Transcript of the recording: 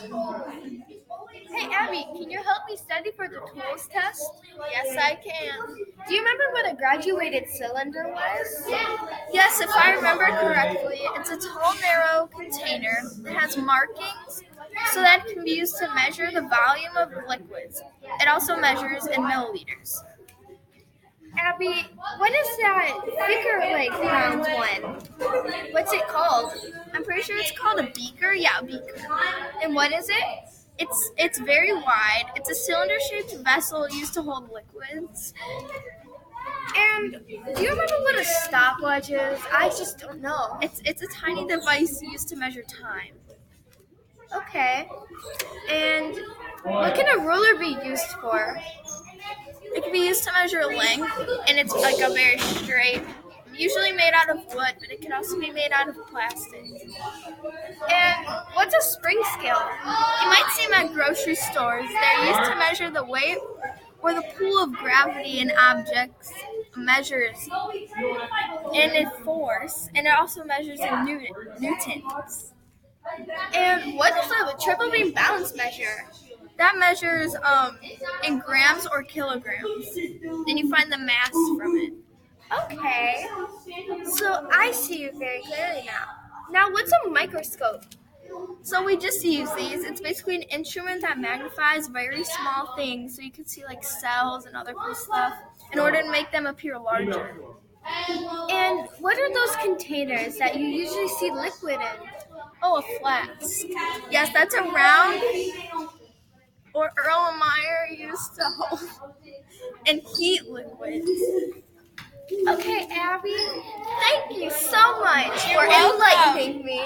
Hey Abby, can you help me study for the tools test? Yes, I can. Do you remember what a graduated cylinder was? Yes, if I remember correctly, it's a tall, narrow container that has markings so that it can be used to measure the volume of liquids. It also measures in milliliters. Abby, what is that thicker like round one? What's it called? I'm pretty sure it's called a beaker. Yeah, a beaker. And what is it? It's it's very wide. It's a cylinder-shaped vessel used to hold liquids. And do you remember what a stopwatch is? I just don't know. It's it's a tiny device used to measure time. Okay. And what can a ruler be used for? It be used to measure length, and it's like a very straight, usually made out of wood, but it can also be made out of plastic. And what's a spring scale? You might see them at grocery stores. They're used to measure the weight or the pull of gravity in objects. Measures in its force, and it also measures in Newton, newtons. And what is a triple beam balance measure? That measures um, in grams or kilograms. Then you find the mass from it. Okay. So I see you very clearly now. Now, what's a microscope? So we just use these. It's basically an instrument that magnifies very small things, so you can see like cells and other cool stuff, in order to make them appear larger. And what are those containers that you usually see liquid in? Oh, a flask. Yes, that's a round or Erlenmeyer used to hold and heat liquids. Okay, Abby, thank you so much You're for welcome. enlightening me.